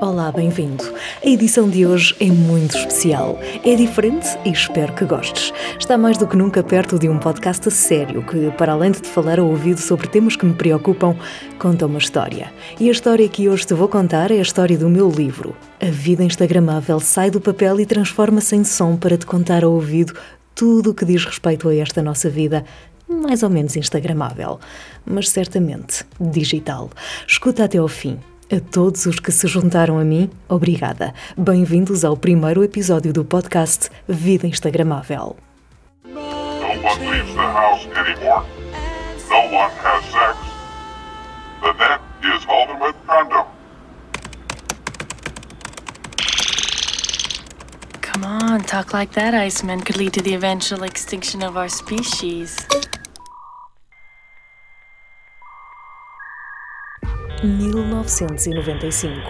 Olá, bem-vindo. A edição de hoje é muito especial. É diferente e espero que gostes. Está mais do que nunca perto de um podcast sério que, para além de te falar ao ouvido sobre temas que me preocupam, conta uma história. E a história que hoje te vou contar é a história do meu livro. A vida instagramável sai do papel e transforma-se em som para te contar ao ouvido tudo o que diz respeito a esta nossa vida, mais ou menos instagramável, mas certamente digital. Escuta até ao fim. A todos os que se juntaram a mim, obrigada. Bem-vindos ao primeiro episódio do podcast Vida Instagramável. No one leaves the house anymore. No one has sex. The net ultimate condom. Come on, talk like that, Iceman could lead to the eventual extinction of our species. 1995.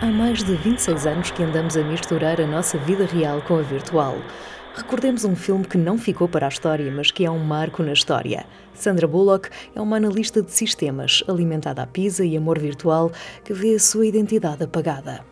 Há mais de 26 anos que andamos a misturar a nossa vida real com a virtual. Recordemos um filme que não ficou para a história, mas que é um marco na história. Sandra Bullock é uma analista de sistemas, alimentada a pizza e amor virtual, que vê a sua identidade apagada.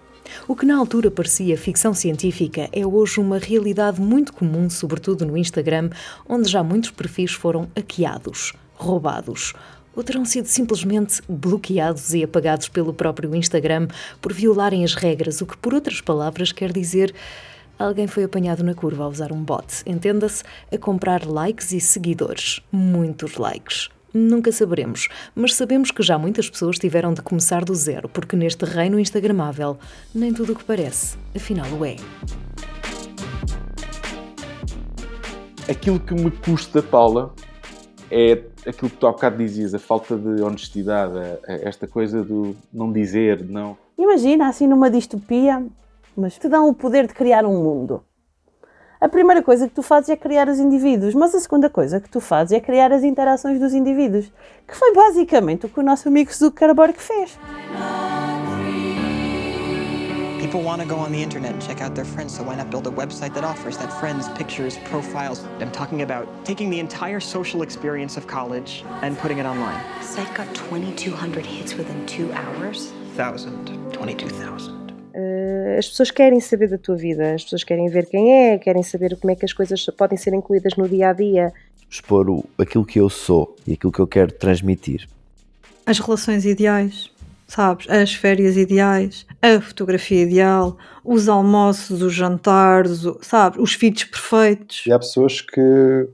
O que na altura parecia ficção científica é hoje uma realidade muito comum, sobretudo no Instagram, onde já muitos perfis foram hackeados, roubados ou terão sido simplesmente bloqueados e apagados pelo próprio Instagram por violarem as regras, o que, por outras palavras, quer dizer alguém foi apanhado na curva a usar um bot, entenda-se, a comprar likes e seguidores. Muitos likes. Nunca saberemos, mas sabemos que já muitas pessoas tiveram de começar do zero, porque neste reino Instagramável nem tudo o que parece, afinal o é. Aquilo que me custa, Paula, é aquilo que tu há bocado dizias, a falta de honestidade, esta coisa do não dizer, não. Imagina, assim numa distopia, mas te dão o poder de criar um mundo. A primeira coisa que tu fazes é criar os indivíduos, mas a segunda coisa que tu fazes é criar as interações dos indivíduos, que foi basicamente o que o nosso amigo Zuckerberg fez. People want to go on the internet and check out their friends, so why not build a website that offers that friends, pictures, profiles? I'm talking about taking the entire social experience of college and putting it online. Site got 2,200 hits within two hours. Thousand, 22,000. Uh, as pessoas querem saber da tua vida, as pessoas querem ver quem é, querem saber como é que as coisas podem ser incluídas no dia a dia. Expor o, aquilo que eu sou e aquilo que eu quero transmitir. As relações ideais sabes? As férias ideais, a fotografia ideal, os almoços, os jantares, sabes? Os feeds perfeitos. E há pessoas que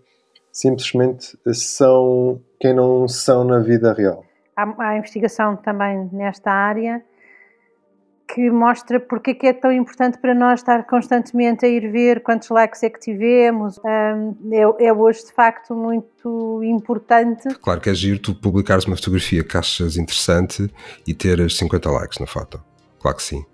simplesmente são quem não são na vida real. Há, há investigação também nesta área que mostra porque é que é tão importante para nós estar constantemente a ir ver quantos likes é que tivemos. é, é, hoje, de facto, muito importante. Claro que é giro tu publicares uma fotografia que achas interessante e ter 50 likes na foto. Claro que sim.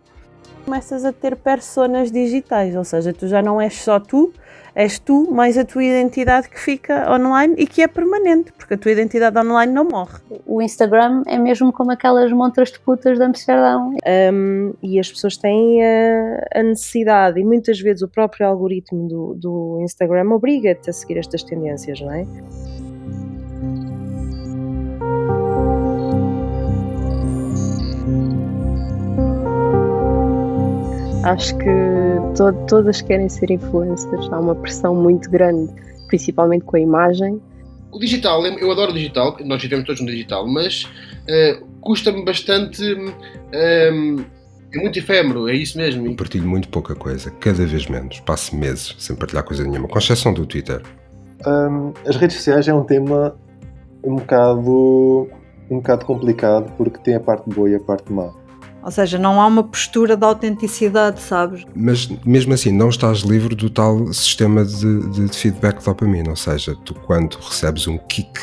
Começas a ter personas digitais, ou seja, tu já não és só tu, és tu mais a tua identidade que fica online e que é permanente, porque a tua identidade online não morre. O Instagram é mesmo como aquelas montras de putas de Amsterdão. Um, e as pessoas têm a, a, necessidade, e muitas vezes o próprio algoritmo do, do Instagram obriga-te a seguir estas tendências, não é? Acho que to todas querem ser influencers, há uma pressão muito grande, principalmente com a imagem. O digital, eu adoro o digital, nós vivemos todos no digital, mas uh, custa-me bastante. Uh, é muito efêmero, é isso mesmo. Eu partilho muito pouca coisa, cada vez menos. Passo meses sem partilhar coisa nenhuma, com exceção do Twitter. Um, as redes sociais é um tema um bocado, um bocado complicado porque tem a parte boa e a parte má. Ou seja, não há uma postura de autenticidade, sabes? Mas mesmo assim, não estás livre do tal sistema de, de, de feedback de dopamina. Ou seja, tu quando recebes um kick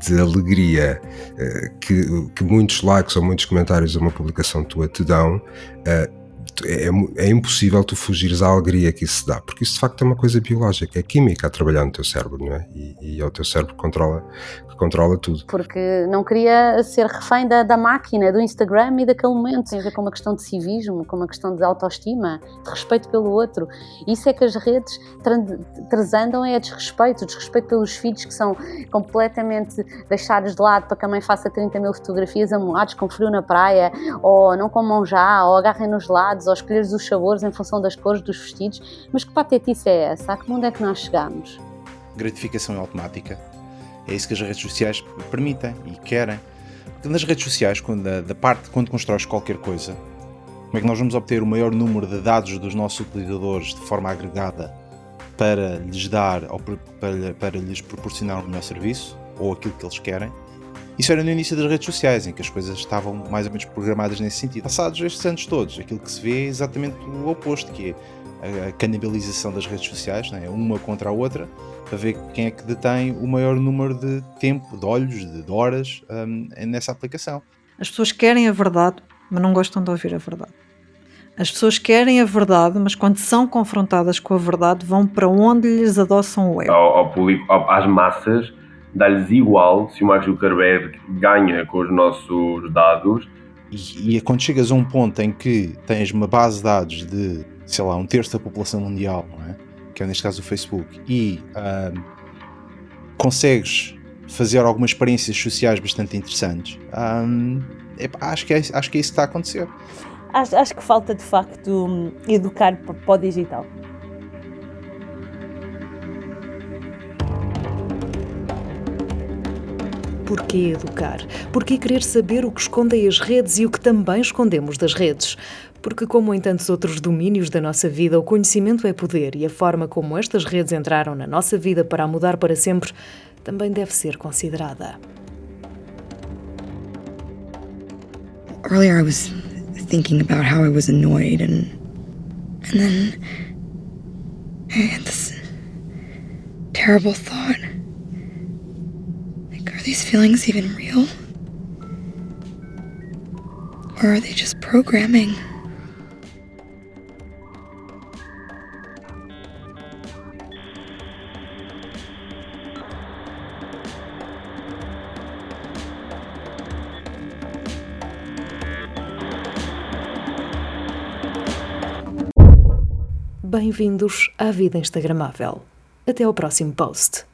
de alegria uh, que, que muitos likes ou muitos comentários a uma publicação tua te dão, uh, é, é, impossível tu fugires à alegria que isso dá, porque isso de facto é uma coisa biológica, é química a trabalhar no teu cérebro, não é? E, e é o teu cérebro que controla, que controla tudo. Porque não queria ser refém da, da máquina, do Instagram e daquele momento. Tem a ver com uma questão de civismo, com uma questão de autoestima, de respeito pelo outro. Isso é que as redes transandam é desrespeito, desrespeito pelos filhos que são completamente deixados de lado para que a mãe faça 30 mil fotografias amoados com frio na praia, ou não comam já, ou agarrem nos lados, ou escolheres os sabores em função das cores dos vestidos. Mas que patetice é essa? A que mundo é que nós chegamos? Gratificação automática. É isso que as redes sociais permitem e querem. Porque nas redes sociais, quando, da, da parte quando constróis qualquer coisa, como é que nós vamos obter o maior número de dados dos nossos utilizadores de forma agregada para lhes dar ou para, para lhes proporcionar um melhor serviço ou aquilo que eles querem? Isso era no início das redes sociais, em que as coisas estavam mais ou menos programadas nesse sentido. Passados estes anos todos, aquilo que se vê é exatamente o oposto, que é a canibalização das redes sociais, né? uma contra a outra, para ver quem é que detém o maior número de tempo, de olhos, de horas um, nessa aplicação. As pessoas querem a verdade, mas não gostam de ouvir a verdade. As pessoas querem a verdade, mas quando são confrontadas com a verdade, vão para onde lhes adoçam o ego. Ao, ao público, às massas, dá-lhes igual se o Mark Zuckerberg ganha com os nossos dados. E, e quando chegas a um ponto em que tens uma base de dados de, sei lá, um terço da população mundial, é? que é neste caso o Facebook, e um, consegues fazer algumas experiências sociais bastante interessantes, um, acho, que é, acho que é isso que está a acontecer. Acho, acho que falta de facto educar para o digital. Porquê educar? Porquê querer saber o que escondem as redes e o que também escondemos das redes? Porque, como em tantos outros domínios da nossa vida, o conhecimento é poder e a forma como estas redes entraram na nossa vida para a mudar para sempre também deve ser considerada. Earlier I was thinking about how I was annoyed and and then I had this terrible thought. Are these feelings even real? Or are they just programming? Bem-vindos à vida Instagramável. Até ao próximo post.